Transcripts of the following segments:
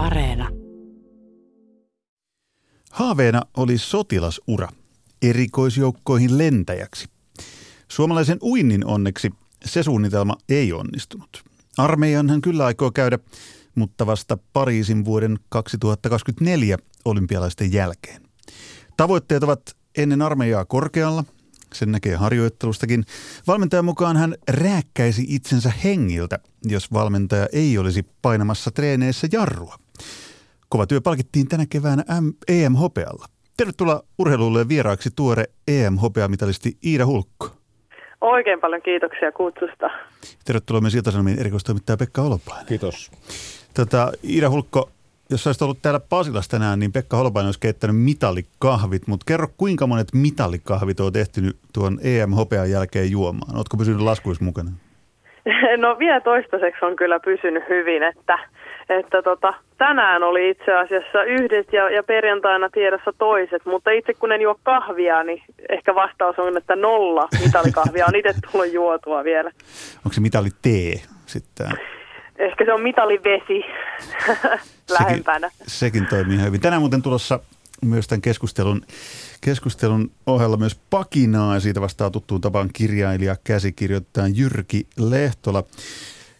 Areena. Haaveena oli sotilasura erikoisjoukkoihin lentäjäksi. Suomalaisen uinnin onneksi se suunnitelma ei onnistunut. Armeijan hän kyllä aikoo käydä, mutta vasta Pariisin vuoden 2024 olympialaisten jälkeen. Tavoitteet ovat ennen armeijaa korkealla, sen näkee harjoittelustakin. Valmentajan mukaan hän rääkkäisi itsensä hengiltä, jos valmentaja ei olisi painamassa treeneissä jarrua. Kova työ palkittiin tänä keväänä EM-hopealla. Tervetuloa urheilulle vieraaksi tuore EM-hopeamitalisti Iida Hulkko. Oikein paljon kiitoksia kutsusta. Tervetuloa myös Ilta-Sanomien erikoistoimittaja Pekka Holopainen. Kiitos. Tota, Iida Hulkko, jos olisit ollut täällä Pasilassa tänään, niin Pekka Holopainen olisi keittänyt mitalikahvit, mutta kerro kuinka monet mitalikahvit on tehty tuon EM-hopean jälkeen juomaan? Oletko pysynyt laskuissa mukana? No vielä toistaiseksi on kyllä pysynyt hyvin, että, että tota, tänään oli itse asiassa yhdet ja, ja perjantaina tiedossa toiset, mutta itse kun en juo kahvia, niin ehkä vastaus on, että nolla mitalikahvia on itse tullut juotua vielä. Onko se mitali tee sitten? Ehkä se on mitalivesi lähempänä. Sekin, sekin toimii hyvin. Tänään muuten tulossa myös tämän keskustelun, keskustelun ohella myös pakinaa ja siitä vastaa tuttuun tapaan kirjailija, käsikirjoittaja Jyrki Lehtola.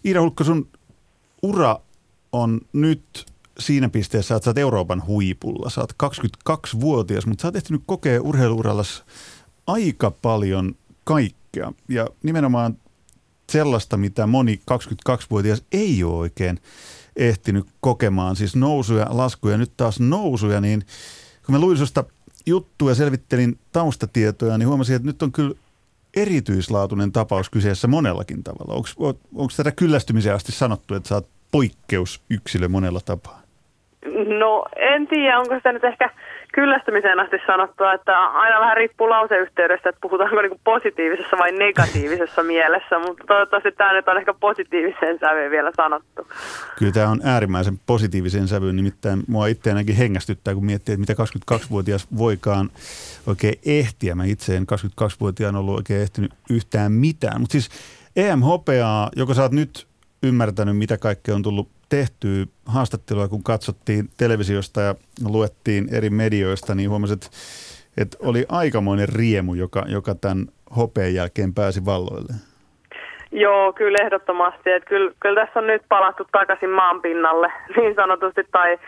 Iida Hulkko, sun ura on nyt siinä pisteessä, että sä oot Euroopan huipulla. Sä oot 22-vuotias, mutta sä oot ehtinyt kokea urheiluurallas aika paljon kaikkea. Ja nimenomaan sellaista, mitä moni 22-vuotias ei ole oikein ehtinyt kokemaan. Siis nousuja, laskuja, nyt taas nousuja, niin kun mä luin susta juttuja, selvittelin taustatietoja, niin huomasin, että nyt on kyllä erityislaatuinen tapaus kyseessä monellakin tavalla. Onko, tätä kyllästymisen asti sanottu, että sä oot poikkeusyksilö monella tapaa? No en tiedä, onko sitä nyt ehkä kyllästymiseen asti sanottua, että aina vähän riippuu lauseyhteydestä, että puhutaanko niin positiivisessa vai negatiivisessa mielessä, mutta toivottavasti tämä nyt on ehkä positiiviseen sävyyn vielä sanottu. Kyllä tämä on äärimmäisen positiiviseen sävyyn, nimittäin mua itseäänkin hengästyttää, kun miettii, että mitä 22-vuotias voikaan oikein ehtiä. Mä itse en 22-vuotiaan ollut oikein ehtinyt yhtään mitään, mutta siis EM-hopeaa, joko sä oot nyt ymmärtänyt, mitä kaikkea on tullut tehtyä haastattelua, kun katsottiin televisiosta ja luettiin eri medioista, niin huomasin, että, että oli aikamoinen riemu, joka, joka tämän hopeen jälkeen pääsi valloille. Joo, kyllä ehdottomasti. Että kyllä, kyllä tässä on nyt palattu takaisin maan pinnalle niin sanotusti. Tai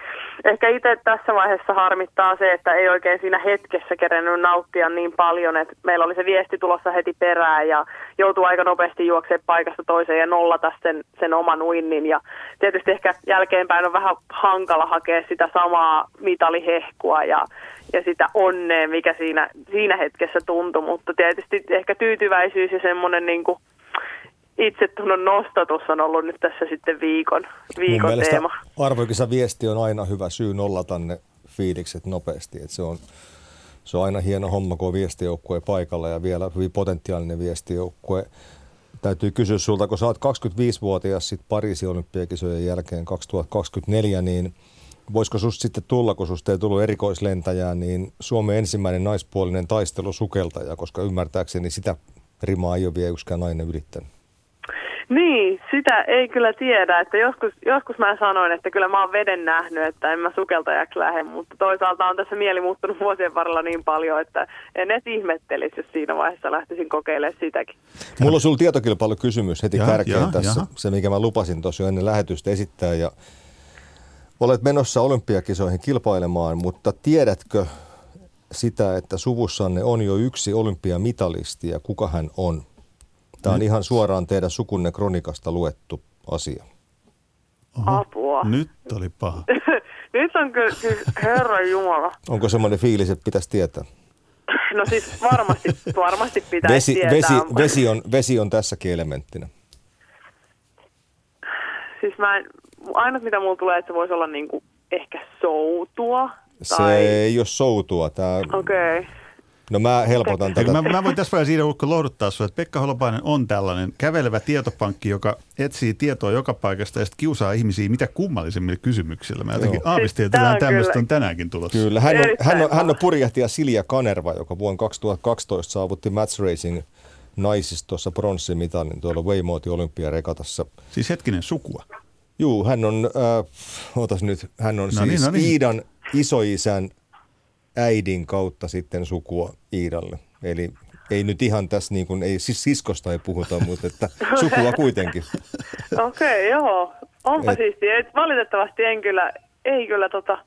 ehkä itse tässä vaiheessa harmittaa se, että ei oikein siinä hetkessä kerennyt nauttia niin paljon. Että meillä oli se viesti tulossa heti perään ja joutuu aika nopeasti juoksemaan paikasta toiseen ja nollata sen, sen oman uinnin. Ja tietysti ehkä jälkeenpäin on vähän hankala hakea sitä samaa mitalihehkua ja, ja sitä onnea, mikä siinä, siinä hetkessä tuntui. Mutta tietysti ehkä tyytyväisyys ja semmoinen niin kuin itsetunnon nostatus on ollut nyt tässä sitten viikon, viikon Mun teema. arvoikisa viesti on aina hyvä syy nollata ne fiilikset nopeasti. Et se, on, se on aina hieno homma, kun on viestijoukkue paikalla ja vielä hyvin potentiaalinen viestijoukkue. Täytyy kysyä sulta, kun sä oot 25-vuotias sitten Pariisin olympiakisojen jälkeen 2024, niin voisiko susta sitten tulla, kun susta ei tullut erikoislentäjää, niin Suomen ensimmäinen naispuolinen taistelusukeltaja, koska ymmärtääkseni sitä rimaa ei ole vielä yksikään nainen ylittänyt. Niin, sitä ei kyllä tiedä. Että joskus, joskus mä sanoin, että kyllä mä oon veden nähnyt, että en mä sukeltajaksi lähde, mutta toisaalta on tässä mieli muuttunut vuosien varrella niin paljon, että en edes ihmettelisi, jos siinä vaiheessa lähtisin kokeilemaan sitäkin. Mulla on sulla tietokilpailukysymys heti ja, kärkeen ja, tässä, ja. se mikä mä lupasin tuossa jo ennen lähetystä esittää. Ja olet menossa olympiakisoihin kilpailemaan, mutta tiedätkö sitä, että suvussanne on jo yksi olympiamitalisti ja kuka hän on? Tämä on nyt. ihan suoraan teidän sukunne kronikasta luettu asia. Oho, Apua. Nyt oli paha. nyt on kyllä, siis herra Jumala. Onko semmoinen fiilis, että pitäisi tietää? No siis varmasti, varmasti pitäisi vesi, tietää. Vesi, vesi, on, vesi on tässäkin elementtinä. Siis mä en, ainut mitä mulla tulee, että se voisi olla niinku ehkä soutua. Tai... Se ei ole soutua. Okei. Okay. No mä helpotan tätä. Mä, mä voin tässä vaiheessa siinä Ukko lohduttaa sinua, että Pekka Holopainen on tällainen kävelevä tietopankki, joka etsii tietoa joka paikasta ja sitten kiusaa ihmisiä mitä kummallisimmille kysymyksillä. Mä jotenkin aavistin, että siis tämmöistä on tänäänkin tulossa. Kyllä, hän on, hän on, hän on purjehtija Silja Kanerva, joka vuonna 2012 saavutti Match Racing naisistossa pronssimitalin tuolla Waymoati olympiarekatassa. Siis hetkinen sukua. Juu, hän on, äh, otas nyt, hän on No niin, siis no niin. Iidan isoisän äidin kautta sitten sukua Iidalle. Eli ei nyt ihan tässä niin kuin, ei siis siskosta ei puhuta, mutta että sukua kuitenkin. Okei, joo. Onpa Et- siistiä. Et valitettavasti en kyllä, ei kyllä tota,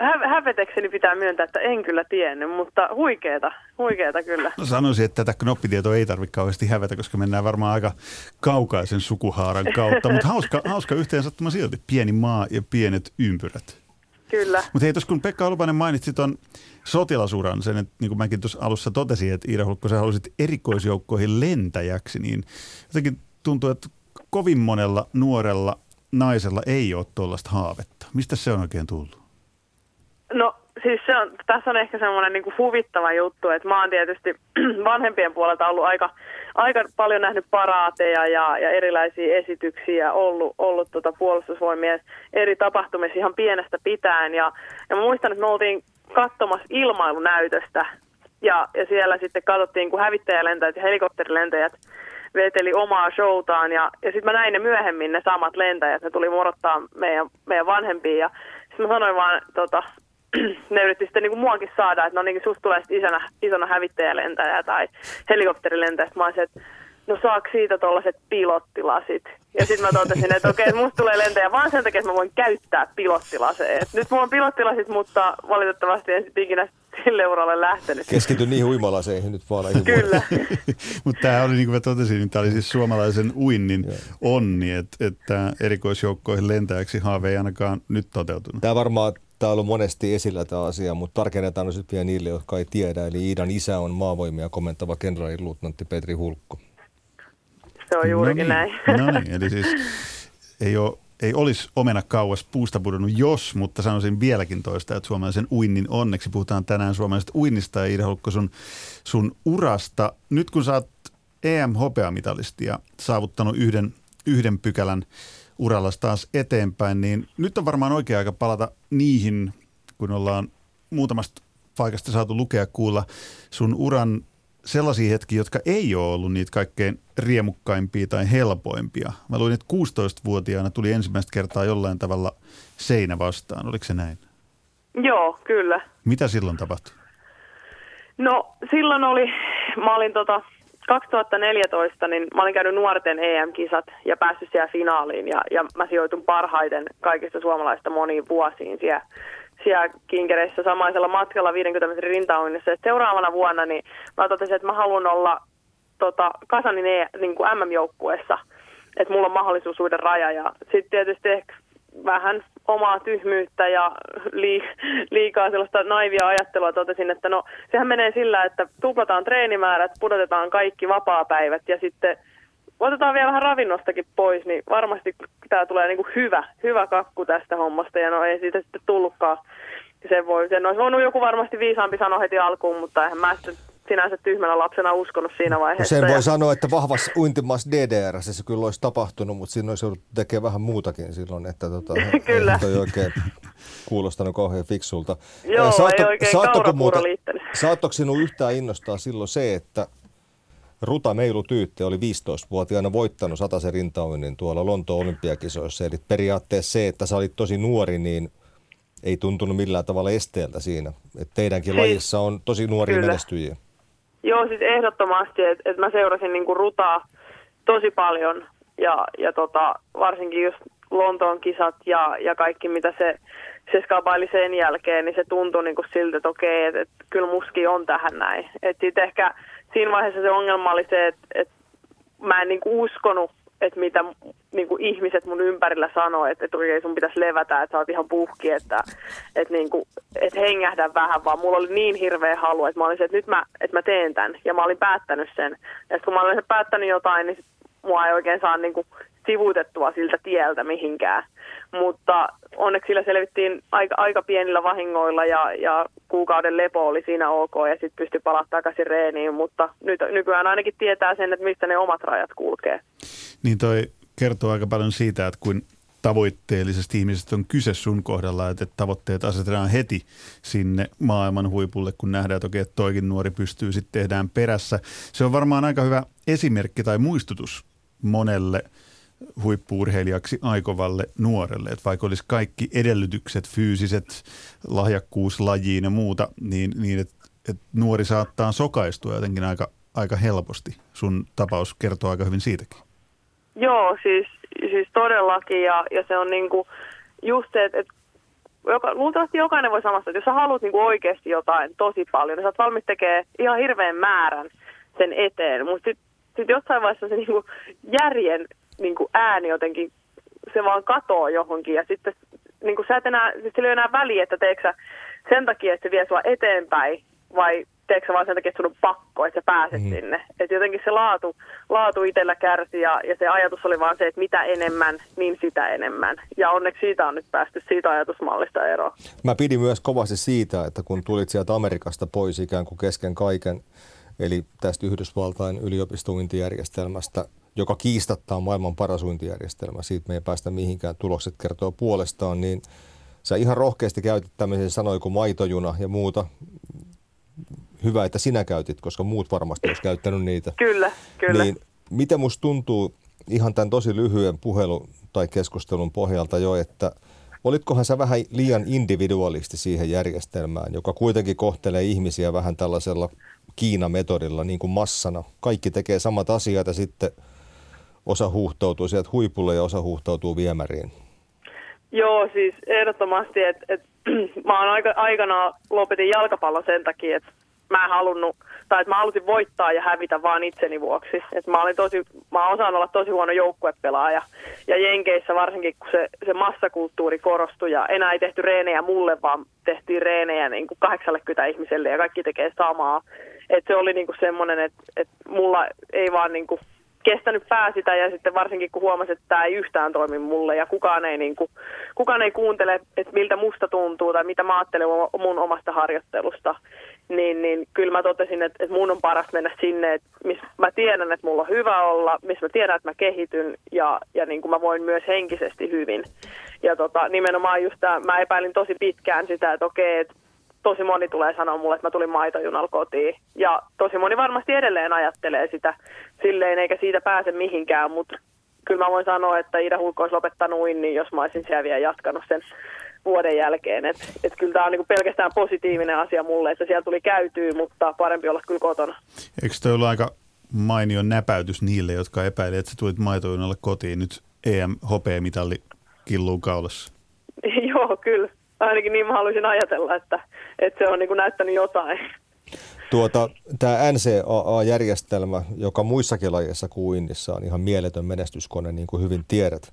hä- hävetekseni pitää myöntää, että en kyllä tiennyt, mutta huikeeta, huikeeta kyllä. No sanoisin, että tätä knoppitietoa ei tarvitse kauheasti hävetä, koska mennään varmaan aika kaukaisen sukuhaaran kautta. Mutta hauska, hauska yhteensattuma silti. Pieni maa ja pienet ympyrät. Kyllä. Mutta hei, tuossa kun Pekka Olupainen mainitsi tuon sotilasuran, sen, että niin kuin mäkin tuossa alussa totesin, että Iida Hulkko, sä halusit erikoisjoukkoihin lentäjäksi, niin jotenkin tuntuu, että kovin monella nuorella naisella ei ole tuollaista haavetta. Mistä se on oikein tullut? No siis se on, tässä on ehkä semmoinen niin huvittava juttu, että mä oon tietysti vanhempien puolelta ollut aika, aika paljon nähnyt paraateja ja, ja erilaisia esityksiä ollut, ollut tota puolustusvoimien eri tapahtumissa ihan pienestä pitäen. Ja, ja mä muistan, että me oltiin katsomassa ilmailunäytöstä ja, ja siellä sitten katsottiin, kun hävittäjälentäjät ja helikopterilentäjät veteli omaa showtaan. Ja, ja sitten mä näin ne myöhemmin, ne samat lentäjät, ne tuli morottaa meidän, meidän vanhempiin. Ja sitten mä sanoin vaan, tota, ne yritti sitten niin kuin muakin saada, että no niin, susta tulee sitten isona, isona hävittäjälentäjä tai helikopterilentäjä. Mä olisin, että no saako siitä tuollaiset pilottilasit? Ja sitten mä totesin, että okei, että musta tulee lentäjä vaan sen takia, että mä voin käyttää pilottilaseja. Et nyt mulla on pilottilasit, mutta valitettavasti en sitten ikinä sille uralle lähtenyt. Keskity niihin uimalaseihin nyt vaan. Kyllä. Mutta tämä oli, niin kuin mä totesin, niin tämä oli siis suomalaisen uinnin onni, että, että erikoisjoukkoihin lentäjäksi haave ei ainakaan nyt toteutunut. Tämä varmaan Tämä on ollut monesti esillä tämä asia, mutta tarkennetaan nyt vielä niille, jotka ei tiedä. Eli Iidan isä on maavoimia komentava kenraaliluutnantti Petri Hulkko. Se on juurikin no näin. niin, No niin, eli siis ei, ole, ei olisi omena kauas puusta pudonnut jos, mutta sanoisin vieläkin toista, että suomalaisen uinnin onneksi puhutaan tänään suomalaisesta uinnista ja Iida Hulkko sun, sun urasta. Nyt kun sä oot EM-hopeamitalisti ja saavuttanut yhden, yhden pykälän uralla taas eteenpäin, niin nyt on varmaan oikea aika palata niihin, kun ollaan muutamasta paikasta saatu lukea kuulla sun uran sellaisia hetkiä, jotka ei ole ollut niitä kaikkein riemukkaimpia tai helpoimpia. Mä luin, että 16-vuotiaana tuli ensimmäistä kertaa jollain tavalla seinä vastaan. Oliko se näin? Joo, kyllä. Mitä silloin tapahtui? No silloin oli, mä olin tota 2014, niin mä olin käynyt nuorten EM-kisat ja päässyt siellä finaaliin ja, ja mä sijoitun parhaiten kaikista suomalaista moniin vuosiin siellä, siellä kinkereissä samaisella matkalla 50 metrin rintauinnissa. Et seuraavana vuonna niin mä totesin, että mä haluan olla tota, Kasanin e, niin kuin MM-joukkueessa, että mulla on mahdollisuus uuden raja ja sitten tietysti ehkä vähän omaa tyhmyyttä ja lii, liikaa sellaista naivia ajattelua totesin, että no sehän menee sillä, että tuplataan treenimäärät, pudotetaan kaikki vapaapäivät ja sitten otetaan vielä vähän ravinnostakin pois, niin varmasti tämä tulee niin kuin hyvä, hyvä kakku tästä hommasta ja no ei siitä sitten tullutkaan. Sen, voi, sen olisi voinut joku varmasti viisaampi sanoa heti alkuun, mutta eihän mä sitten sinänsä tyhmänä lapsena uskonut siinä No vaiheessa. sen voi ja... sanoa, että vahvassa uintimaassa DDR se kyllä olisi tapahtunut, mutta siinä olisi jouduttu tekemään vähän muutakin silloin, että tota, Kyllä. ei oikein kuulostanut kauhean fiksulta. Joo, Saatto- ei oikein saattoiko kaurapuuro liittänyt. Saattoiko sinua yhtään innostaa silloin se, että Ruta Meilu Tyytti oli 15-vuotiaana voittanut sataisen rintauinnin tuolla Lontoon olympiakisoissa. Eli periaatteessa se, että sä olit tosi nuori, niin ei tuntunut millään tavalla esteeltä siinä. Et teidänkin Siis- lajissa on tosi nuoria kyllä. menestyjiä. Joo, siis ehdottomasti, että et mä seurasin niinku rutaa tosi paljon ja, ja tota, varsinkin just Lontoon kisat ja, ja kaikki mitä se, se skabaili sen jälkeen, niin se tuntui niinku siltä, että okei, että et, kyllä muski on tähän näin. Et sit ehkä siinä vaiheessa se ongelma oli se, että et mä en niinku uskonut, että mitä niinku ihmiset mun ympärillä sanoo, että, että okei sun pitäisi levätä, että sä oot ihan puhki, että, että, niinku, että hengähdä vähän, vaan mulla oli niin hirveä halu, että mä olin se, että nyt mä, että mä teen tämän, ja mä olin päättänyt sen. Ja kun mä olin päättänyt jotain, niin mua ei oikein saa niinku sivuutettua siltä tieltä mihinkään. Mutta onneksi sillä selvittiin aika, aika pienillä vahingoilla ja, ja kuukauden lepo oli siinä ok ja sitten pystyi palaamaan takaisin reeniin, mutta nyt, nykyään ainakin tietää sen, että mistä ne omat rajat kulkee. Niin toi kertoo aika paljon siitä, että kun tavoitteellisesti ihmiset on kyse sun kohdalla, että tavoitteet asetetaan heti sinne maailman huipulle, kun nähdään, että okei, että toikin nuori pystyy, sitten tehdään perässä. Se on varmaan aika hyvä esimerkki tai muistutus monelle huippuurheilijaksi aikovalle nuorelle. Että vaikka olisi kaikki edellytykset, fyysiset, lahjakkuus lajiin ja muuta, niin, niin että et nuori saattaa sokaistua jotenkin aika, aika helposti. Sun tapaus kertoo aika hyvin siitäkin. Joo, siis, siis todellakin ja, ja se on niinku just se, että et joka, luultavasti jokainen voi samasta, että jos sä haluat niinku oikeasti jotain tosi paljon, niin sä oot valmis tekemään ihan hirveän määrän sen eteen, mutta sitten sit jossain vaiheessa se niinku järjen niinku ääni jotenkin, se vaan katoo johonkin ja sitten niinku sä et enää, sillä ei enää väliä, että teekö sä sen takia, että se vie sua eteenpäin vai teekö vaan sen takia, että sun on pakko, että sä pääset mm. sinne. Että jotenkin se laatu, laatu itsellä kärsi ja, ja se ajatus oli vaan se, että mitä enemmän, niin sitä enemmän. Ja onneksi siitä on nyt päästy siitä ajatusmallista eroon. Mä pidin myös kovasti siitä, että kun tulit sieltä Amerikasta pois ikään kuin kesken kaiken, eli tästä Yhdysvaltain yliopistointijärjestelmästä, joka kiistattaa maailman paras uintijärjestelmä, siitä me ei päästä mihinkään, tulokset kertoo puolestaan, niin sä ihan rohkeasti käytit tämmöisiä sanoja kuin maitojuna ja muuta, hyvä, että sinä käytit, koska muut varmasti olisi käyttänyt niitä. Kyllä, kyllä. Niin miten musta tuntuu ihan tämän tosi lyhyen puhelun tai keskustelun pohjalta jo, että olitkohan sä vähän liian individualisti siihen järjestelmään, joka kuitenkin kohtelee ihmisiä vähän tällaisella Kiina-metodilla niin kuin massana. Kaikki tekee samat asiat ja sitten osa huuhtoutuu sieltä huipulle ja osa huuhtoutuu viemäriin. Joo, siis ehdottomasti, että et, mä oon aika, aikanaan lopetin jalkapallon sen takia, että mä en halunnut, tai että mä halusin voittaa ja hävitä vaan itseni vuoksi. Että mä, olin tosi, mä osaan olla tosi huono joukkuepelaaja. Ja Jenkeissä varsinkin, kun se, se massakulttuuri korostui ja enää ei tehty reenejä mulle, vaan tehtiin reenejä niin kuin 80 ihmiselle ja kaikki tekee samaa. Että se oli niin kuin semmoinen, että, että mulla ei vaan niin kuin kestänyt pää sitä ja sitten varsinkin kun huomasin, että tämä ei yhtään toimi mulle ja kukaan ei, niin kuin, kukaan ei kuuntele, että miltä musta tuntuu tai mitä mä ajattelen mun omasta harjoittelusta, niin, niin kyllä mä totesin, että, että mun on paras mennä sinne, että missä mä tiedän, että mulla on hyvä olla, missä mä tiedän, että mä kehityn ja, ja niin kuin mä voin myös henkisesti hyvin. Ja tota, nimenomaan just tämä, mä epäilin tosi pitkään sitä, että okei, että tosi moni tulee sanoa mulle, että mä tulin maitojunalla kotiin. Ja tosi moni varmasti edelleen ajattelee sitä silleen, eikä siitä pääse mihinkään, mutta kyllä mä voin sanoa, että Ida Hulkko olisi lopettanut niin jos mä olisin siellä vielä jatkanut sen vuoden jälkeen. Et, et kyllä tämä on niinku pelkästään positiivinen asia mulle, että siellä tuli käytyä, mutta parempi olla kyllä kotona. Eikö toi ollut aika mainio näpäytys niille, jotka epäilivät, että sä tulit maitojunalle kotiin nyt EM-hopeamitali killuun kaulassa? Joo, kyllä. Ainakin niin mä haluaisin ajatella, että, että se on niin kuin näyttänyt jotain. Tuota, tämä NCAA-järjestelmä, joka muissakin lajeissa kuin Innissa on ihan mieletön menestyskone, niin kuin hyvin tiedät,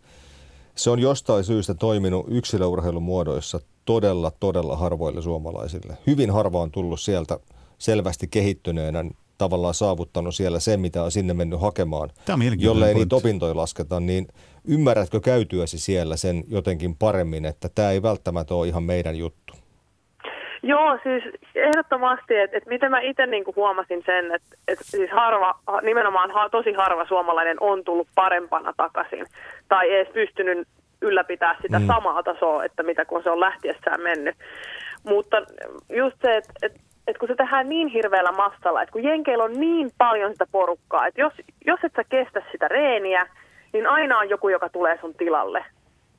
se on jostain syystä toiminut yksilöurheilun muodoissa todella, todella harvoille suomalaisille. Hyvin harva on tullut sieltä selvästi kehittyneenä tavallaan saavuttanut siellä sen, mitä on sinne mennyt hakemaan. Jollei niitä opintoja lasketa, niin ymmärrätkö käytyäsi siellä sen jotenkin paremmin, että tämä ei välttämättä ole ihan meidän juttu? Joo, siis ehdottomasti, että, että miten mä itse niin huomasin sen, että, että siis harva, nimenomaan ha, tosi harva suomalainen on tullut parempana takaisin tai edes pystynyt ylläpitää sitä mm. samaa tasoa, että mitä kun se on lähtiessään mennyt. Mutta just se, että, että että kun se tehdään niin hirveällä massalla, että kun Jenkeillä on niin paljon sitä porukkaa, että jos, jos et sä kestä sitä reeniä, niin aina on joku, joka tulee sun tilalle.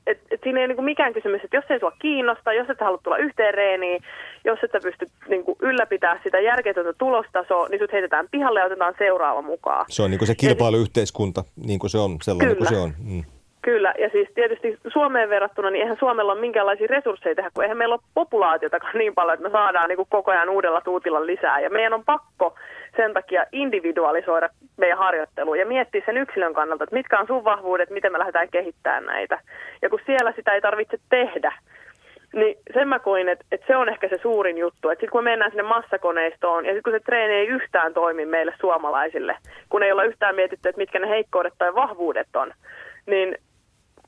Et, et siinä ei ole niinku mikään kysymys, että jos ei sua kiinnosta, jos et halua tulla yhteen reeniin, jos et sä pysty niinku ylläpitää sitä järkeetöntä tulostasoa, niin sut heitetään pihalle ja otetaan seuraava mukaan. Se on niinku se kilpailuyhteiskunta, niin kuin se on, sellainen kuin se on. Mm. Kyllä, ja siis tietysti Suomeen verrattuna, niin eihän Suomella ole minkäänlaisia resursseja tehdä, kun eihän meillä ole populaatiotakaan niin paljon, että me saadaan niin kuin koko ajan uudella tuutilla lisää. Ja meidän on pakko sen takia individualisoida meidän harjoittelua ja miettiä sen yksilön kannalta, että mitkä on sun vahvuudet, miten me lähdetään kehittämään näitä. Ja kun siellä sitä ei tarvitse tehdä, niin sen mä koin, että, että se on ehkä se suurin juttu. Että sitten kun me mennään sinne massakoneistoon ja sitten kun se treeni ei yhtään toimi meille suomalaisille, kun ei olla yhtään mietitty, että mitkä ne heikkoudet tai vahvuudet on, niin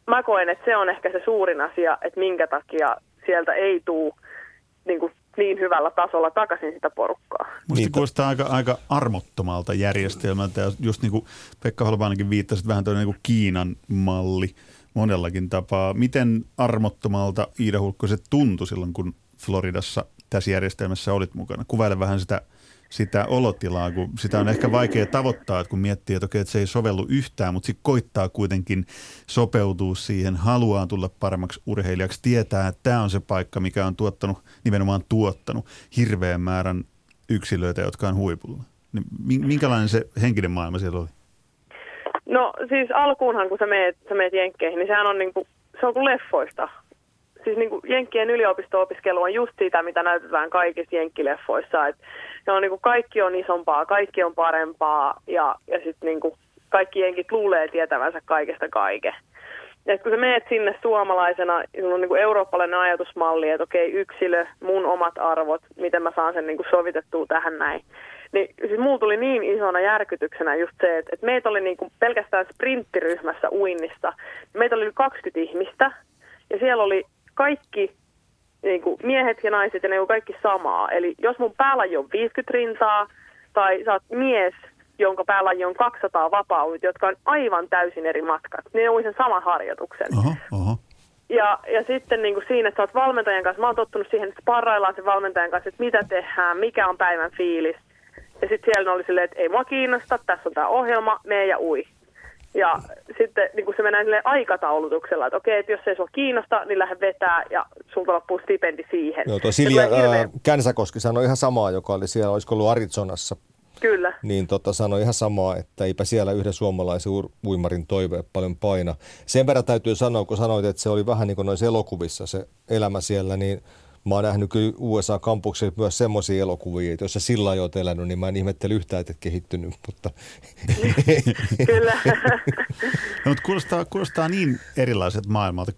mä koen, että se on ehkä se suurin asia, että minkä takia sieltä ei tule niin, kuin niin hyvällä tasolla takaisin sitä porukkaa. Minusta kuulostaa aika, aika armottomalta järjestelmältä ja just niin kuin Pekka Holvaanakin viittasi, vähän tuonne niin Kiinan malli monellakin tapaa. Miten armottomalta Iida Hulkko se tuntui silloin, kun Floridassa tässä järjestelmässä olit mukana? Kuvaile vähän sitä sitä olotilaa, kun sitä on ehkä vaikea tavoittaa, että kun miettii, että, okei, että se ei sovellu yhtään, mutta sitten koittaa kuitenkin sopeutua siihen, haluaa tulla paremmaksi urheilijaksi, tietää, että tämä on se paikka, mikä on tuottanut, nimenomaan tuottanut hirveän määrän yksilöitä, jotka on huipulla. Niin minkälainen se henkinen maailma siellä oli? No siis alkuunhan, kun sä meet, sä meet Jenkkeihin, niin sehän on, niin kuin, se on kuin leffoista siis niin kuin Jenkkien yliopisto-opiskelu on just sitä, mitä näytetään kaikissa Jenkkileffoissa. Että ne on niin kuin kaikki on isompaa, kaikki on parempaa ja, ja sitten niin kuin kaikki Jenkit luulee tietävänsä kaikesta kaiken. Ja kun sä meet sinne suomalaisena, sulla on niin kuin eurooppalainen ajatusmalli, että okei, yksilö, mun omat arvot, miten mä saan sen niin kuin sovitettua tähän näin. Niin siis mulla tuli niin isona järkytyksenä just se, että, että meitä oli niin kuin pelkästään sprinttiryhmässä uinnista. Meitä oli yli 20 ihmistä ja siellä oli kaikki niin kuin miehet ja naiset ja ne on kaikki samaa. Eli jos mun päälaji on 50 rintaa tai sä oot mies, jonka päälaji on 200 vapaudut, jotka on aivan täysin eri matkat. Ne on sen saman harjoituksen. Oho, oho. Ja, ja sitten niin kuin siinä, että sä oot valmentajan kanssa, mä oon tottunut siihen, että sparraillaan sen valmentajan kanssa, että mitä tehdään, mikä on päivän fiilis. Ja sitten siellä oli silleen, että ei mua kiinnosta, tässä on tämä ohjelma, mee ja ui. Ja sitten niin kuin se menee sille aikataulutuksella, että okei, että jos ei sua kiinnosta, niin lähde vetää ja sulta loppuu stipendi siihen. Joo, tuo Silja. Känsäkoski sanoi ihan samaa, joka oli siellä, olisiko ollut Arizonassa. Kyllä. Niin tota, sanoi ihan samaa, että eipä siellä yhden suomalaisen uimarin toive paljon paina. Sen verran täytyy sanoa, kun sanoit, että se oli vähän niin kuin noissa elokuvissa se elämä siellä, niin – mä oon nähnyt kyllä USA-kampuksella myös semmoisia elokuvia, että jos sä sillä oot elänyt, niin mä en ihmettele yhtään, että et kehittynyt, mutta... Kyllä. no, mutta kuulostaa, kuulostaa niin erilaiset maailmalta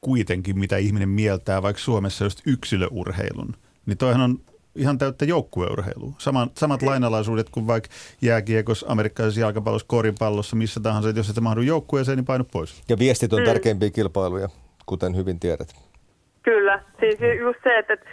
kuitenkin, mitä ihminen mieltää vaikka Suomessa just yksilöurheilun. Niin toihan on ihan täyttä joukkueurheilua. Samat, samat lainalaisuudet kuin vaikka jääkiekossa, amerikkalaisessa jalkapallossa, koripallossa, missä tahansa. Että jos et mahdu joukkueeseen, niin painu pois. Ja viestit on mm. tärkeimpiä kilpailuja, kuten hyvin tiedät. Kyllä, siis just se, että, että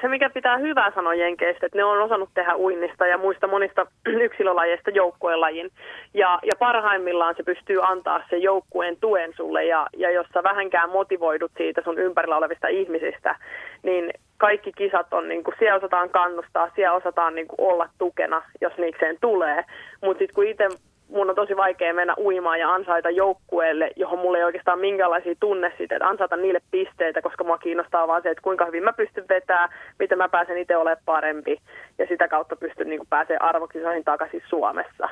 se mikä pitää hyvää sanoa Jenkeistä, että ne on osannut tehdä uinnista ja muista monista yksilölajeista joukkuelajin. Ja, ja parhaimmillaan se pystyy antaa se joukkueen tuen sulle ja, ja jos sä vähänkään motivoidut siitä sun ympärillä olevista ihmisistä, niin kaikki kisat on, niin kuin, siellä osataan kannustaa, siellä osataan niin kuin, olla tukena, jos niikseen tulee. Mutta sitten kun itse mun on tosi vaikea mennä uimaan ja ansaita joukkueelle, johon mulla ei oikeastaan minkäänlaisia että ansaita niille pisteitä, koska mua kiinnostaa vaan se, että kuinka hyvin mä pystyn vetämään, miten mä pääsen itse olemaan parempi ja sitä kautta pystyn niin pääsemään arvokisoihin takaisin Suomessa.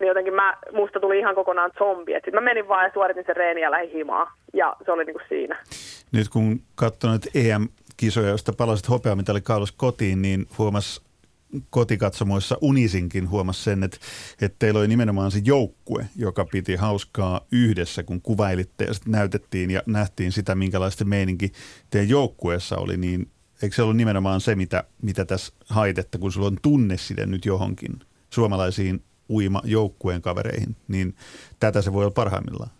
Niin jotenkin mä, musta tuli ihan kokonaan zombi, että mä menin vaan ja suoritin sen reeniä ja himaa ja se oli niin siinä. Nyt kun katsonut EM-kisoja, joista palasit hopeamitali Kaalos kotiin, niin huomas kotikatsomoissa Unisinkin huomasi sen, että, että teillä oli nimenomaan se joukkue, joka piti hauskaa yhdessä, kun kuvailitte ja sitten näytettiin ja nähtiin sitä, minkälaista meininki teidän joukkueessa oli, niin eikö se ollut nimenomaan se, mitä, mitä tässä haitetta, kun sulla on tunne sille nyt johonkin suomalaisiin uima joukkueen kavereihin, niin tätä se voi olla parhaimmillaan.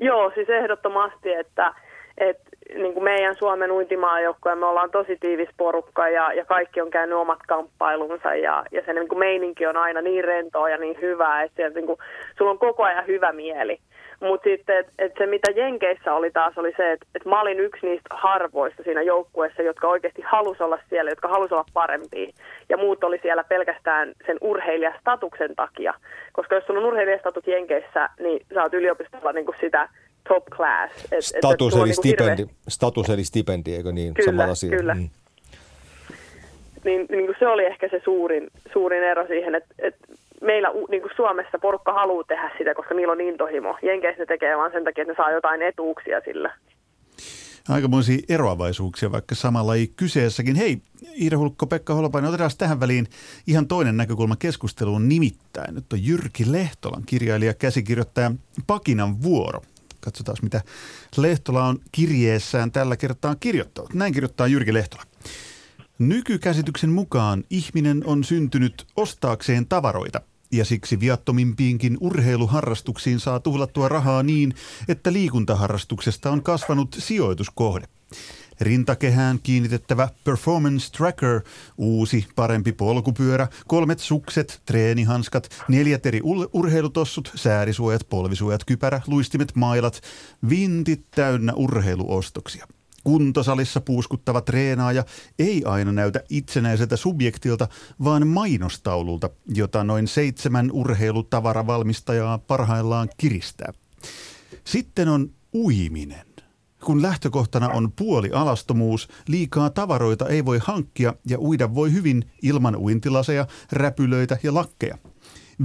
Joo, siis ehdottomasti, että, että niin kuin meidän Suomen uintimaajoukkoja, me ollaan tosi tiivis porukka ja, ja kaikki on käynyt omat kamppailunsa ja, ja se niin kuin meininki on aina niin rentoa ja niin hyvää, että siellä, niin kuin, sulla on koko ajan hyvä mieli. Mutta sitten et, et se mitä Jenkeissä oli taas oli se, että et mä olin yksi niistä harvoista siinä joukkueessa, jotka oikeasti halusi olla siellä, jotka halusi olla parempia. Ja muut oli siellä pelkästään sen urheilijastatuksen takia. Koska jos sulla on urheilijastatut Jenkeissä, niin sä oot yliopistolla niin kuin sitä top class. Et, status, et, eli niinku stipendi, hirveä... status eli stipendi, eikö niin? Kyllä, Samalla asia. kyllä. Mm. Niin, niin kuin se oli ehkä se suurin, suurin ero siihen, että, että meillä niin kuin Suomessa porukka haluaa tehdä sitä, koska niillä on intohimo. Jenkeissä ne tekee vaan sen takia, että ne saa jotain etuuksia sillä. Aikamoisia eroavaisuuksia, vaikka samalla ei kyseessäkin. Hei, Iida Hulkko, Pekka Holopainen, otetaan tähän väliin ihan toinen näkökulma keskusteluun. Nimittäin nyt on Jyrki Lehtolan kirjailija, käsikirjoittaja Pakinan vuoro. Katsotaan, mitä Lehtola on kirjeessään tällä kertaa kirjoittanut. Näin kirjoittaa Jyrki Lehtola. Nykykäsityksen mukaan ihminen on syntynyt ostaakseen tavaroita ja siksi viattomimpiinkin urheiluharrastuksiin saa tuhlattua rahaa niin, että liikuntaharrastuksesta on kasvanut sijoituskohde. Rintakehään kiinnitettävä Performance Tracker, uusi parempi polkupyörä, kolmet sukset, treenihanskat, neljät eri urheilutossut, säärisuojat, polvisuojat, kypärä, luistimet, mailat, vintit täynnä urheiluostoksia. Kuntosalissa puuskuttava treenaaja ei aina näytä itsenäiseltä subjektilta, vaan mainostaululta, jota noin seitsemän urheilutavaravalmistajaa parhaillaan kiristää. Sitten on uiminen. Kun lähtökohtana on puoli alastomuus, liikaa tavaroita ei voi hankkia ja uida voi hyvin ilman uintilaseja, räpylöitä ja lakkeja.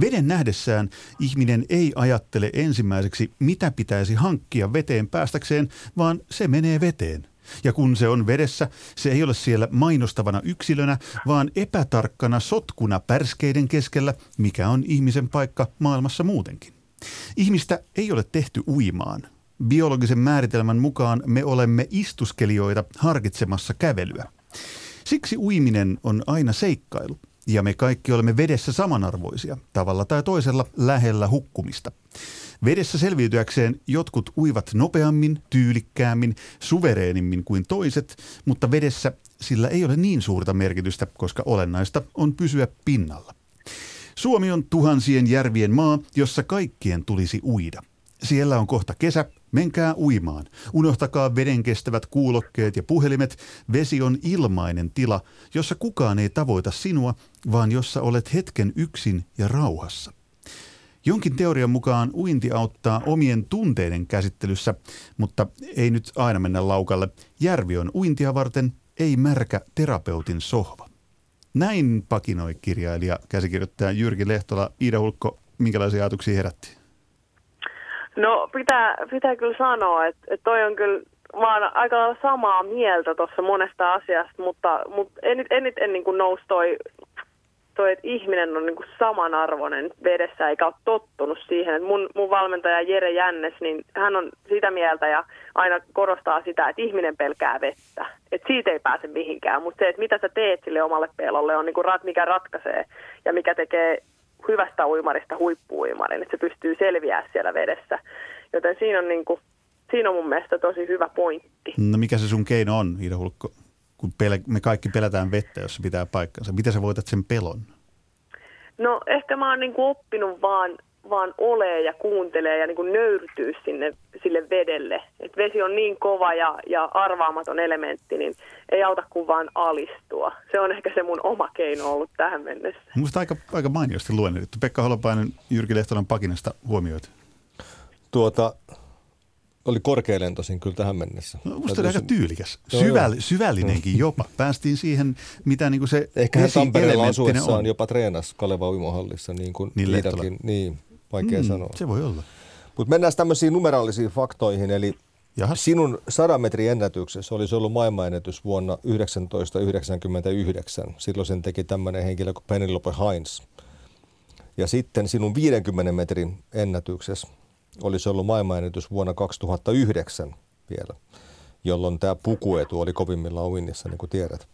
Veden nähdessään ihminen ei ajattele ensimmäiseksi, mitä pitäisi hankkia veteen päästäkseen, vaan se menee veteen. Ja kun se on vedessä, se ei ole siellä mainostavana yksilönä, vaan epätarkkana sotkuna pärskeiden keskellä, mikä on ihmisen paikka maailmassa muutenkin. Ihmistä ei ole tehty uimaan. Biologisen määritelmän mukaan me olemme istuskelijoita harkitsemassa kävelyä. Siksi uiminen on aina seikkailu, ja me kaikki olemme vedessä samanarvoisia, tavalla tai toisella lähellä hukkumista. Vedessä selviytyäkseen jotkut uivat nopeammin, tyylikkäämmin, suvereenimmin kuin toiset, mutta vedessä sillä ei ole niin suurta merkitystä, koska olennaista on pysyä pinnalla. Suomi on tuhansien järvien maa, jossa kaikkien tulisi uida. Siellä on kohta kesä, menkää uimaan. Unohtakaa veden kestävät kuulokkeet ja puhelimet. Vesi on ilmainen tila, jossa kukaan ei tavoita sinua, vaan jossa olet hetken yksin ja rauhassa. Jonkin teorian mukaan uinti auttaa omien tunteiden käsittelyssä, mutta ei nyt aina mennä laukalle. Järvi on uintia varten, ei märkä terapeutin sohva. Näin pakinoi kirjailija, käsikirjoittaja Jyrki Lehtola. Iida Hulkko, minkälaisia ajatuksia herätti? No pitää, pitää kyllä sanoa, että, että toi on kyllä, mä oon aika samaa mieltä tuossa monesta asiasta, mutta, mutta eniten en, en niin kuin nousi toi toi, että ihminen on niin kuin samanarvoinen vedessä eikä ole tottunut siihen. Että mun, mun valmentaja Jere Jännes, niin hän on sitä mieltä ja aina korostaa sitä, että ihminen pelkää vettä. Että siitä ei pääse mihinkään, mutta se, että mitä sä teet sille omalle pelolle on niin kuin rat, mikä ratkaisee ja mikä tekee hyvästä uimarista huippuuimarin, että se pystyy selviää siellä vedessä. Joten siinä on, niin kuin, siinä on mun mielestä tosi hyvä pointti. No mikä se sun keino on, Iida Hulkko? kun pel- me kaikki pelätään vettä, jos se pitää paikkansa. Miten sä voitat sen pelon? No ehkä mä oon niin kuin oppinut vaan, vaan olee ja kuuntelee ja niin kuin nöyrtyy sinne, sille vedelle. Et vesi on niin kova ja, ja arvaamaton elementti, niin ei auta kuin vaan alistua. Se on ehkä se mun oma keino ollut tähän mennessä. Minusta aika, aika mainiosti luennettu. Pekka Holopainen Jyrki Lehtolan pakinasta huomioit. Tuota, oli korkealentoisin kyllä tähän mennessä. No, musta oli aika tyylikäs, Syväll, syvällinenkin jopa. Päästiin siihen, mitä niin kuin se Ehkä hän Tampereella asuessaan on. jopa treenasi Kaleva uimohallissa, niin kuin niin. Niin, vaikea mm, sanoa. Se voi olla. Mutta mennään tämmöisiin numeraalisiin faktoihin, eli Jahas. Sinun 100 metrin ennätyksessä olisi ollut maailmanennätys vuonna 1999. Silloin sen teki tämmöinen henkilö kuin Penelope Heinz. Ja sitten sinun 50 metrin ennätyksessä olisi ollut maailmanennätys vuonna 2009 vielä, jolloin tämä pukuetu oli kovimmillaan uinnissa, niin kuin tiedät.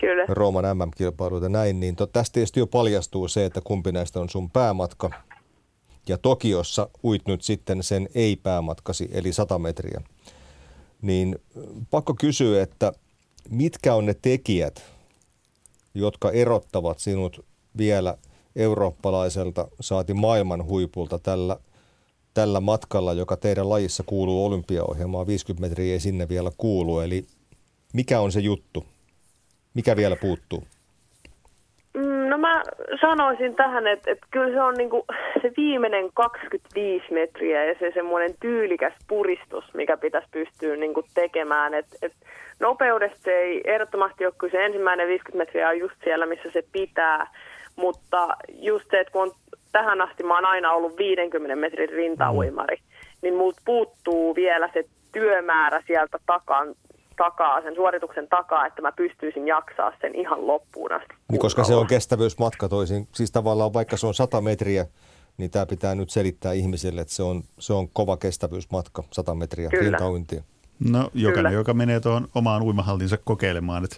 Kyllä. Rooman MM-kilpailuita näin, niin to, tästä tietysti jo paljastuu se, että kumpi näistä on sun päämatka. Ja Tokiossa uit nyt sitten sen ei-päämatkasi, eli 100 metriä. Niin pakko kysyä, että mitkä on ne tekijät, jotka erottavat sinut vielä eurooppalaiselta saati maailman huipulta tällä – tällä matkalla, joka teidän lajissa kuuluu olympiaohjelmaan, 50 metriä ei sinne vielä kuulu. Eli mikä on se juttu? Mikä vielä puuttuu? Mä sanoisin tähän, että, että kyllä se on niinku se viimeinen 25 metriä ja se semmoinen tyylikäs puristus, mikä pitäisi pystyä niinku tekemään. Et, et nopeudesta se ei ehdottomasti ole, kyllä se ensimmäinen 50 metriä on just siellä, missä se pitää. Mutta just se, että kun on tähän asti mä oon aina ollut 50 metrin rintauimari, mm. niin multa puuttuu vielä se työmäärä sieltä takan, takaa, sen suorituksen takaa, että mä pystyisin jaksaa sen ihan loppuun asti. Niin, koska se on kestävyysmatka toisin. Siis tavallaan vaikka se on 100 metriä, niin tämä pitää nyt selittää ihmisille, että se on, se on kova kestävyysmatka, 100 metriä rintauintia. No jokainen, Kyllä. joka menee tuohon omaan uimahallinsa kokeilemaan, että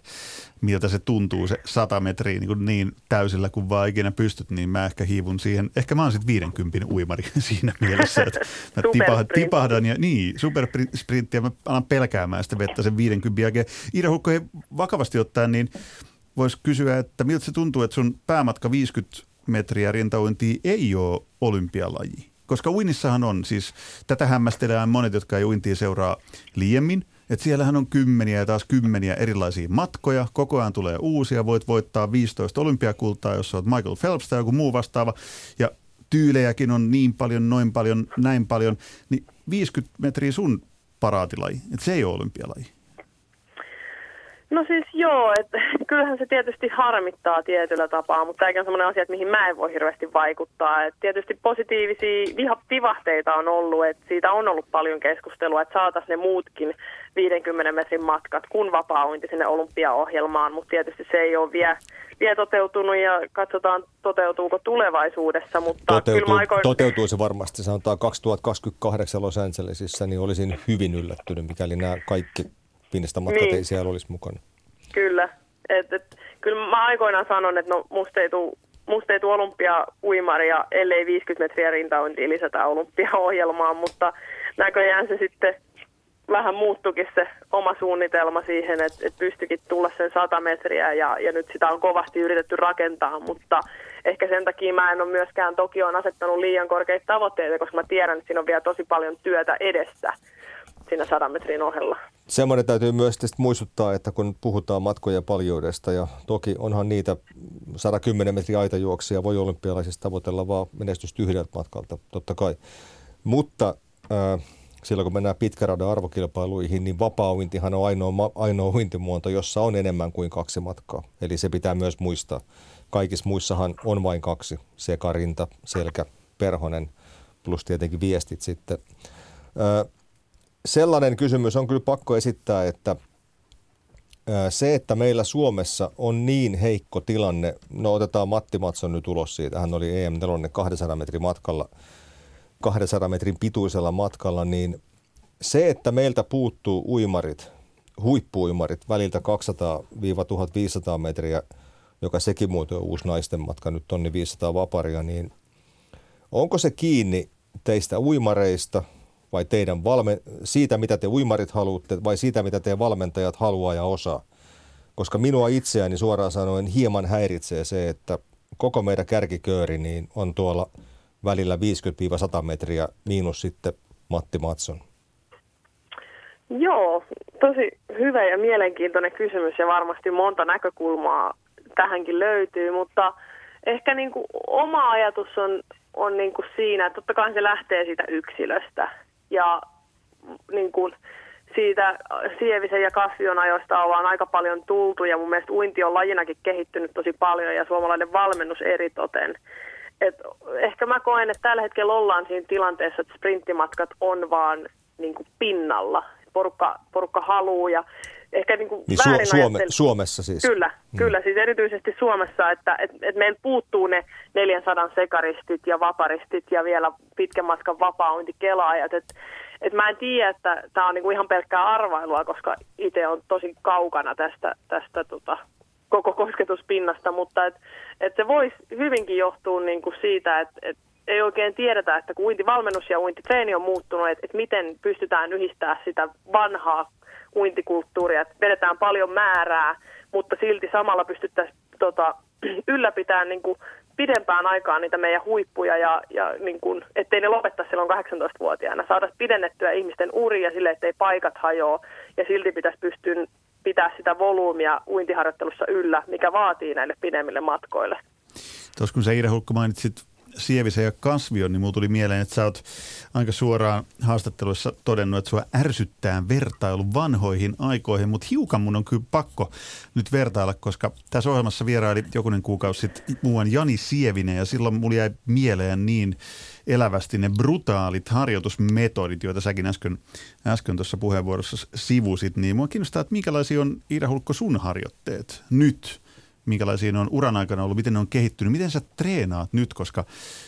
miltä se tuntuu se 100 metriä niin, niin täysillä kuin vaan ikinä pystyt, niin mä ehkä hiivun siihen. Ehkä mä oon sitten 50 uimari siinä mielessä, että mä tipahdan, tipahdan ja niin, supersprintti ja mä alan pelkäämään sitä vettä sen 50 jälkeen. Iida Hukko, vakavasti ottaen, niin voisi kysyä, että miltä se tuntuu, että sun päämatka 50 metriä rintauintia ei ole olympialaji? Koska uinnissahan on, siis tätä hämmästelään monet, jotka ei uintia seuraa liiemmin, Et siellähän on kymmeniä ja taas kymmeniä erilaisia matkoja. Koko ajan tulee uusia. Voit voittaa 15 olympiakultaa, jos olet Michael Phelps tai joku muu vastaava. Ja tyylejäkin on niin paljon, noin paljon, näin paljon. Niin 50 metriä sun paraatilaji. Et se ei ole olympialaji. No siis joo, että kyllähän se tietysti harmittaa tietyllä tapaa, mutta tämäkin on sellainen asia, että mihin mä en voi hirveästi vaikuttaa. Et tietysti positiivisia vivahteita on ollut, että siitä on ollut paljon keskustelua, että saataisiin ne muutkin 50 metrin matkat kuin vapaa sinne olympiaohjelmaan, mutta tietysti se ei ole vielä, vielä toteutunut ja katsotaan toteutuuko tulevaisuudessa. Mutta Toteutuu, aikoin... Toteutuu se varmasti, sanotaan 2028 Los Angelesissa, niin olisin hyvin yllättynyt, mikäli nämä kaikki Viinestä matkat niin. ei siellä olisi mukana. Kyllä. Et, et, kyllä mä aikoinaan sanon, että no musta ei tule musta ei tule olympia-uimaria, ellei 50 metriä rintauntia lisätä olympiaohjelmaan, mutta näköjään se sitten vähän muuttukin se oma suunnitelma siihen, että, että pystyikin tulla sen 100 metriä ja, ja nyt sitä on kovasti yritetty rakentaa, mutta ehkä sen takia mä en ole myöskään Tokioon asettanut liian korkeita tavoitteita, koska mä tiedän, että siinä on vielä tosi paljon työtä edessä siinä 100 metrin ohella. Semmoinen täytyy myös muistuttaa, että kun puhutaan matkojen paljoudesta ja toki onhan niitä 110 metrin aitajuoksia voi olympialaisista tavoitella vaan menestystä yhdeltä matkalta, totta kai. Mutta äh, silloin kun mennään pitkäradan arvokilpailuihin, niin vapaa on ainoa, ainoa uintimuoto, jossa on enemmän kuin kaksi matkaa. Eli se pitää myös muistaa. Kaikissa muissahan on vain kaksi, sekarinta, selkä, perhonen, plus tietenkin viestit sitten. Äh, sellainen kysymys on kyllä pakko esittää, että se, että meillä Suomessa on niin heikko tilanne, no otetaan Matti Matson nyt ulos siitä, hän oli EM4 200 metrin matkalla, 200 metrin pituisella matkalla, niin se, että meiltä puuttuu uimarit, huippuuimarit väliltä 200-1500 metriä, joka sekin muuten on uusi naisten matka, nyt tonni 500 vaparia, niin onko se kiinni teistä uimareista – vai teidän valme- siitä, mitä te uimarit haluatte vai siitä, mitä te valmentajat haluaa ja osaa? Koska minua itseäni suoraan sanoen hieman häiritsee se, että koko meidän kärkikööri niin on tuolla välillä 50-100 metriä miinus sitten Matti Matson. Joo, tosi hyvä ja mielenkiintoinen kysymys ja varmasti monta näkökulmaa tähänkin löytyy, mutta ehkä niin kuin oma ajatus on, on niin kuin siinä, että totta kai se lähtee siitä yksilöstä ja niin kuin siitä sievisen ja kasvion ajoista ollaan aika paljon tultu ja mun mielestä uinti on lajinakin kehittynyt tosi paljon ja suomalainen valmennus eritoten. Et ehkä mä koen, että tällä hetkellä ollaan siinä tilanteessa, että sprinttimatkat on vaan niin kuin pinnalla. Porukka, porukka haluu ja ehkä niin kuin niin Su- Suome, Suomessa siis? Kyllä, mm. kyllä, siis erityisesti Suomessa, että et, et meillä puuttuu ne 400 sekaristit ja vaparistit ja vielä pitkän matkan vapaa-uintikelaajat. Et, et mä en tiedä, että tämä on niinku ihan pelkkää arvailua, koska itse on tosi kaukana tästä, tästä tota, koko kosketuspinnasta, mutta et, et se voisi hyvinkin johtua niinku siitä, että et ei oikein tiedetä, että kun uintivalmennus ja uintitreeni on muuttunut, että, että miten pystytään yhdistämään sitä vanhaa uintikulttuuria, että vedetään paljon määrää, mutta silti samalla pystyttäisiin tota, ylläpitämään niin kuin pidempään aikaan niitä meidän huippuja ja, ja niin kuin, ettei ne lopettaisi silloin 18-vuotiaana. Saataisiin pidennettyä ihmisten uria sille, ettei paikat hajoa ja silti pitäisi pystyä pitää sitä volyymia uintiharjoittelussa yllä, mikä vaatii näille pidemmille matkoille. Tuossa kun sä Iida Hulkko mainitsit Sievisen ja Kasvion, niin mulla tuli mieleen, että sä oot aika suoraan haastatteluissa todennut, että sua ärsyttää vertailu vanhoihin aikoihin, mutta hiukan mun on kyllä pakko nyt vertailla, koska tässä ohjelmassa vieraili jokunen kuukausi sitten muuan Jani Sievinen ja silloin mulla jäi mieleen niin elävästi ne brutaalit harjoitusmetodit, joita säkin äsken, äsken tuossa puheenvuorossa sivusit, niin mua kiinnostaa, että minkälaisia on Iida Hulkko sun harjoitteet nyt – minkälaisia ne on uran aikana ollut, miten ne on kehittynyt, miten sä treenaat nyt, koska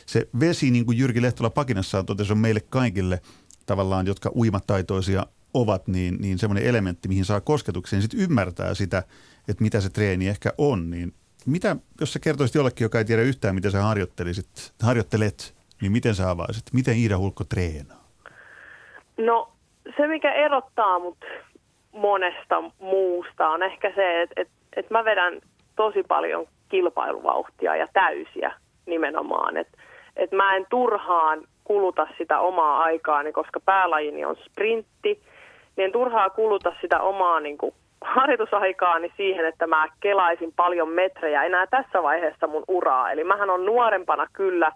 se vesi, niin kuin Jyrki Lehtola pakinassaan totesi, on meille kaikille tavallaan, jotka uimataitoisia ovat, niin, niin semmoinen elementti, mihin saa kosketuksen, sitten ymmärtää sitä, että mitä se treeni ehkä on, niin mitä, jos sä kertoisit jollekin, joka ei tiedä yhtään, mitä sä harjoittelisit, harjoittelet, niin miten sä avaisit? Miten Iida Hulkko treenaa? No se, mikä erottaa mut monesta muusta on ehkä se, että, että, että mä vedän tosi paljon kilpailuvauhtia ja täysiä nimenomaan. Et, et mä en turhaan kuluta sitä omaa aikaani, koska päälajini on sprintti niin en turhaa kuluta sitä omaa niin kuin, harjoitusaikaani siihen, että mä kelaisin paljon metrejä enää tässä vaiheessa mun uraa. Eli mähän on nuorempana kyllä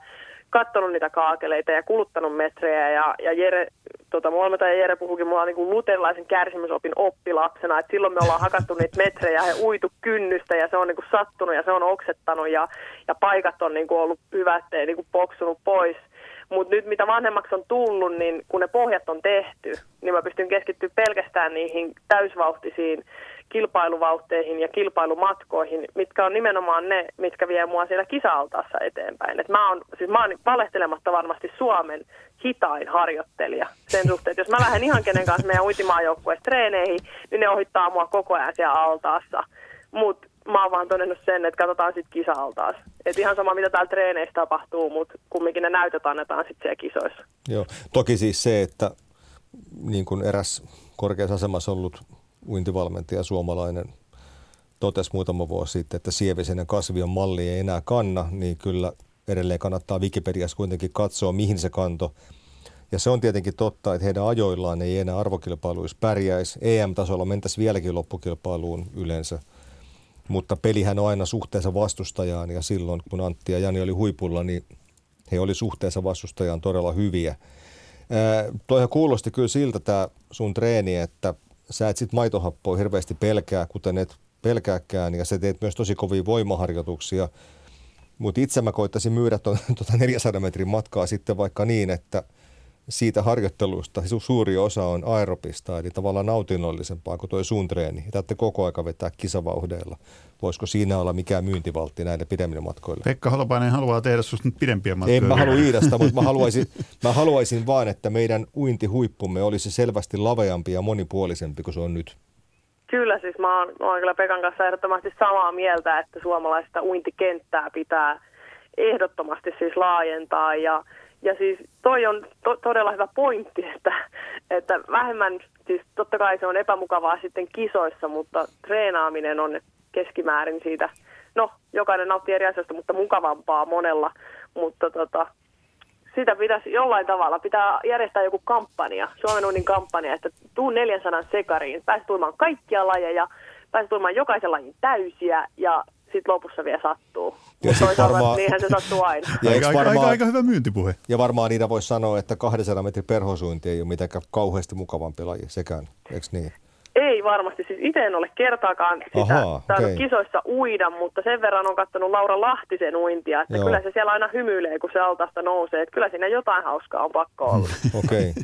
katsonut niitä kaakeleita ja kuluttanut metrejä ja, ja Jere, tota, ja Jere puhukin mulla niin luterilaisen kärsimysopin oppilapsena, että silloin me ollaan hakattu niitä metrejä ja uitu kynnystä ja se on niin kuin sattunut ja se on oksettanut ja, ja paikat on niin kuin ollut hyvät, ettei niin kuin poksunut pois. Mutta nyt mitä vanhemmaksi on tullut, niin kun ne pohjat on tehty, niin mä pystyn keskittyä pelkästään niihin täysvauhtisiin kilpailuvauhteihin ja kilpailumatkoihin, mitkä on nimenomaan ne, mitkä vie mua siellä kisaaltaassa eteenpäin. Et mä, oon, siis mä oon valehtelematta varmasti Suomen hitain harjoittelija sen suhteen, että jos mä lähden ihan kenen kanssa meidän uitimaajoukkueessa treeneihin, niin ne ohittaa mua koko ajan siellä altaassa. Mutta mä oon vaan todennut sen, että katsotaan sitten kisa-altaas. Et ihan sama, mitä täällä treeneissä tapahtuu, mutta kumminkin ne näytöt annetaan sitten siellä kisoissa. Joo, toki siis se, että niin kuin eräs korkeassa asemassa ollut uintivalmentaja suomalainen totesi muutama vuosi sitten, että sievisen kasvion malli ei enää kanna, niin kyllä edelleen kannattaa Wikipediassa kuitenkin katsoa, mihin se kanto. Ja se on tietenkin totta, että heidän ajoillaan ei enää arvokilpailuissa pärjäisi. EM-tasolla mentäisiin vieläkin loppukilpailuun yleensä. Mutta pelihän on aina suhteessa vastustajaan ja silloin kun Antti ja Jani oli huipulla, niin he oli suhteessa vastustajaan todella hyviä. Toihan kuulosti kyllä siltä tämä sun treeni, että sä et sit maitohappoa hirveästi pelkää, kuten et pelkääkään, ja sä teet myös tosi kovia voimaharjoituksia. Mutta itse mä koittaisin myydä tuota 400 metrin matkaa sitten vaikka niin, että siitä harjoittelusta suuri osa on aeropista, eli tavallaan nautinnollisempaa kuin tuo suun treeni. Täytyy koko aika vetää kisavauhdeilla. Voisiko siinä olla mikään myyntivaltti näille pidemmille matkoille? Pekka Holopainen haluaa tehdä sinusta nyt pidempiä matkoja. En mä halua Iidasta, mutta mä haluaisin, mä haluaisin vaan, että meidän uintihuippumme olisi selvästi laveampi ja monipuolisempi kuin se on nyt. Kyllä, siis mä oon, mä oon kyllä Pekan kanssa ehdottomasti samaa mieltä, että suomalaista uintikenttää pitää ehdottomasti siis laajentaa ja ja siis toi on to- todella hyvä pointti, että, että vähemmän, siis totta kai se on epämukavaa sitten kisoissa, mutta treenaaminen on keskimäärin siitä, no jokainen nauttii eri asioista, mutta mukavampaa monella, mutta tota, sitä pitäisi jollain tavalla, pitää järjestää joku kampanja, Suomen unnin kampanja, että tuu 400 sekariin, pääset tulemaan kaikkia lajeja, pääset tulemaan jokaisen lajin täysiä ja sitten lopussa vielä sattuu. Ja toisaalta varmaan... niinhän se sattuu aina. Ja aika, varmaan... aika, aika, hyvä myyntipuhe. Ja varmaan niitä voisi sanoa, että 200 metrin perhosuinti ei ole mitenkään kauheasti mukavampi laji sekään, eikö niin? Ei varmasti, siis itse en ole kertaakaan sitä Aha, okay. kisoissa uida, mutta sen verran on katsonut Laura Lahtisen uintia, että Joo. kyllä se siellä aina hymyilee, kun se altasta nousee, että kyllä siinä jotain hauskaa on pakko olla. Okei.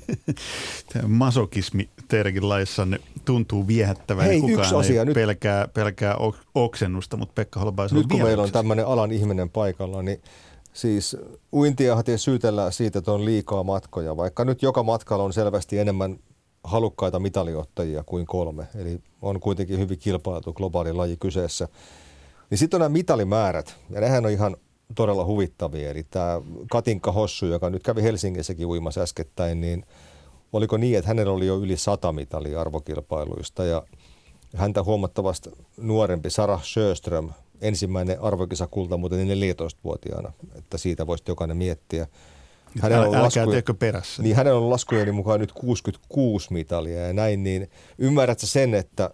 Okay. Masokismi teidänkin laissanne tuntuu viehättävän. Hei, Kukaan yksi asia. Ei nyt... pelkää, pelkää oksennusta, mutta Pekka Holbaisen Nyt kun meillä on tämmöinen alan ihminen paikalla, niin Siis uintia syytellään siitä, että on liikaa matkoja, vaikka nyt joka matkalla on selvästi enemmän halukkaita mitaliottajia kuin kolme. Eli on kuitenkin hyvin kilpailtu globaali laji kyseessä. Niin sitten on nämä mitalimäärät, ja nehän on ihan todella huvittavia. Eli tämä Katinka Hossu, joka nyt kävi Helsingissäkin uimassa äskettäin, niin oliko niin, että hänellä oli jo yli sata mitalia arvokilpailuista, ja häntä huomattavasti nuorempi Sarah Sjöström, ensimmäinen arvokisakulta muuten 14-vuotiaana, että siitä voisi jokainen miettiä – hänellä on laskuja, perässä. Niin hänellä on laskujeni mukaan nyt 66 mitalia ja näin, niin ymmärrätkö sen, että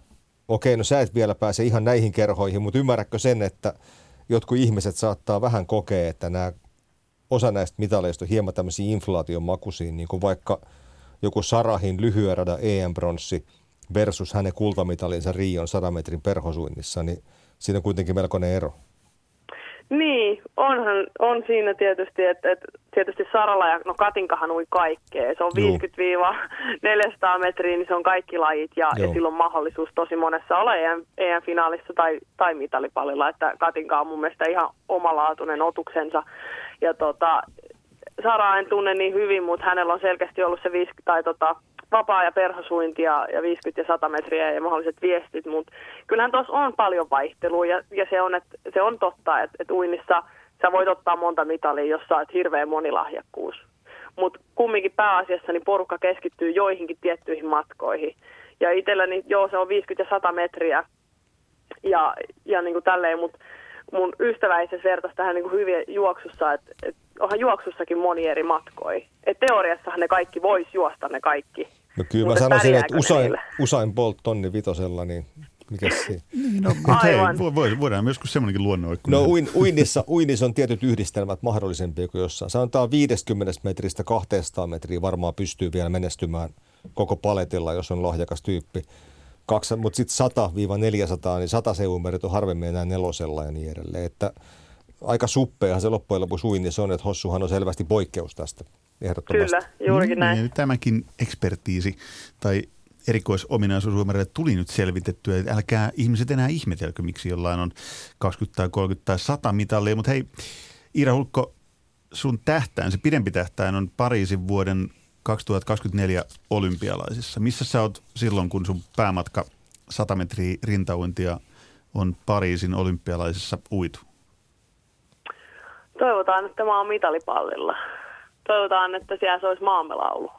okei, no sä et vielä pääse ihan näihin kerhoihin, mutta ymmärrätkö sen, että jotkut ihmiset saattaa vähän kokea, että nämä osa näistä mitaleista on hieman tämmöisiä inflaation makuisiin, niin kuin vaikka joku Sarahin lyhyen radan EM-bronssi versus hänen kultamitalinsa Rion 100 metrin perhosuinnissa, niin siinä on kuitenkin melkoinen ero. Niin, onhan, on siinä tietysti, että, että tietysti Sarala ja no Katinkahan ui kaikkea. Se on 50-400 metriä, niin se on kaikki lajit ja, ja sillä on mahdollisuus tosi monessa olla EM, EM-finaalissa tai, tai mitalipallilla, että Katinka on mun mielestä ihan omalaatuinen otuksensa. Ja tota, Sara en tunne niin hyvin, mutta hänellä on selkeästi ollut se 50, tai tota, vapaa- ja perhosuinti ja, ja 50 ja 100 metriä ja mahdolliset viestit, mutta kyllähän tuossa on paljon vaihtelua ja, ja se, on, että, se on totta, että, että uinnissa sä voit ottaa monta mitalia, jos sä oot hirveä monilahjakkuus. Mutta kumminkin pääasiassa niin porukka keskittyy joihinkin tiettyihin matkoihin. Ja itselläni, joo, se on 50 ja 100 metriä ja, ja niin kuin tälleen, mutta mun ystävä itse vertaisi tähän niin kuin hyvin juoksussa, että, että onhan juoksussakin moni eri matkoja. Et teoriassahan ne kaikki vois juosta ne kaikki. No kyllä mä sanoisin, että Usain, Usain Bolt tonni vitosella, niin mikä se? Niin, no, mutta hei, voidaan myös semmoinenkin luonnoikku. No uin, uinnissa, uinnissa on tietyt yhdistelmät mahdollisempia kuin jossain. Sanotaan 50 metristä 200 metriä varmaan pystyy vielä menestymään koko paletilla, jos on lahjakas tyyppi. mutta sitten 100-400, niin 100 seumerit on harvemmin enää nelosella ja niin edelleen. Että aika suppeahan se loppujen lopuksi uinnissa on, että Hossuhan on selvästi poikkeus tästä ehdottomasti. Kyllä, juurikin näin. Niin, tämäkin ekspertiisi tai erikoisominaisuus Suomelle tuli nyt selvitettyä. Että älkää ihmiset enää ihmetelkö, miksi jollain on 20 tai 30 tai 100 mitallia. Mutta hei, Iira Hulkko, sun tähtäin, se pidempi tähtäin on Pariisin vuoden 2024 olympialaisissa. Missä sä oot silloin, kun sun päämatka 100 metriä rintauintia on Pariisin olympialaisissa uitu? Toivotaan, että mä oon mitalipallilla. Toivotaan, että siellä se olisi maamelaulu.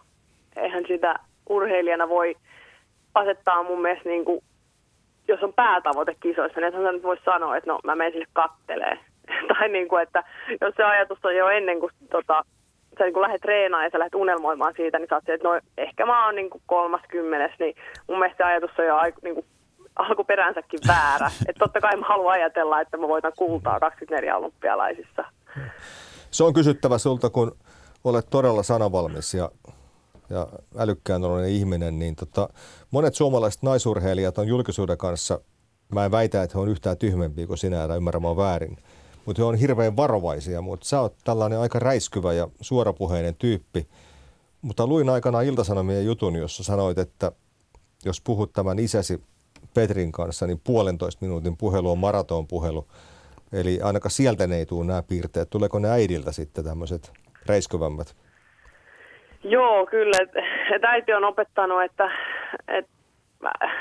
Eihän sitä urheilijana voi asettaa mun mielestä, niin kuin, jos on päätavoite kisoissa, niin ethän nyt voi sanoa, että no mä menen sinne kattelee. tai niin kuin, että jos se ajatus on jo ennen kuin tota, sä niin lähdet treenaamaan ja sä lähdet unelmoimaan siitä, niin sä oot että no ehkä mä oon niin kuin kolmas kymmenes, niin mun mielestä se ajatus on jo niin kuin alkuperänsäkin väärä. että totta kai mä haluan ajatella, että mä voitan kultaa 24 olympialaisissa. Se on kysyttävä sulta, kun olet todella sanavalmis ja ja älykkään ihminen, niin tota, monet suomalaiset naisurheilijat on julkisuuden kanssa, mä en väitä, että he on yhtään tyhmempiä kuin sinä, älä ymmärrä väärin, mutta he on hirveän varovaisia, mutta sä oot tällainen aika räiskyvä ja suorapuheinen tyyppi. Mutta luin aikanaan Iltasanomien jutun, jossa sanoit, että jos puhut tämän isäsi Petrin kanssa, niin puolentoista minuutin puhelu on maratonpuhelu. Eli ainakaan sieltä ne ei tule nämä piirteet. Tuleeko ne äidiltä sitten tämmöiset räiskyvämmät? Joo, kyllä. Et, äiti on opettanut, että et,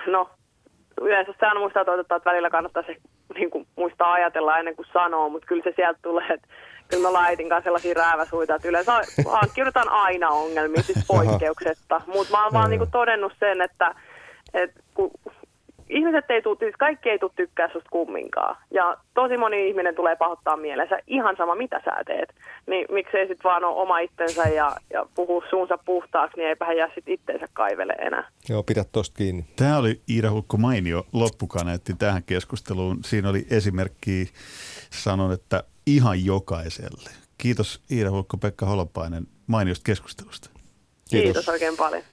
no, yleensä sään muistaa että välillä kannattaa se niin kuin, muistaa ajatella ennen kuin sanoo, mutta kyllä se sieltä tulee, että kyllä me ollaan äitin kanssa sellaisia rääväsuita, että yleensä hankkiudutaan aina ongelmia, siis poikkeuksetta. Mutta mä oon vaan niin kuin, todennut sen, että, että kun ihmiset ei tule, siis kaikki ei tule tykkää susta kumminkaan. Ja tosi moni ihminen tulee pahoittaa mielensä ihan sama mitä sä teet. Niin miksei sit vaan ole oma itsensä ja, ja puhu suunsa puhtaaksi, niin eipä hän jää sit itsensä kaivele enää. Joo, pidä tosta kiinni. Tämä oli Iida Hulkko mainio loppukaneetti tähän keskusteluun. Siinä oli esimerkki, sanon, että ihan jokaiselle. Kiitos Iida Hulkko, Pekka Holopainen mainiosta keskustelusta. Kiitos, Kiitos oikein paljon.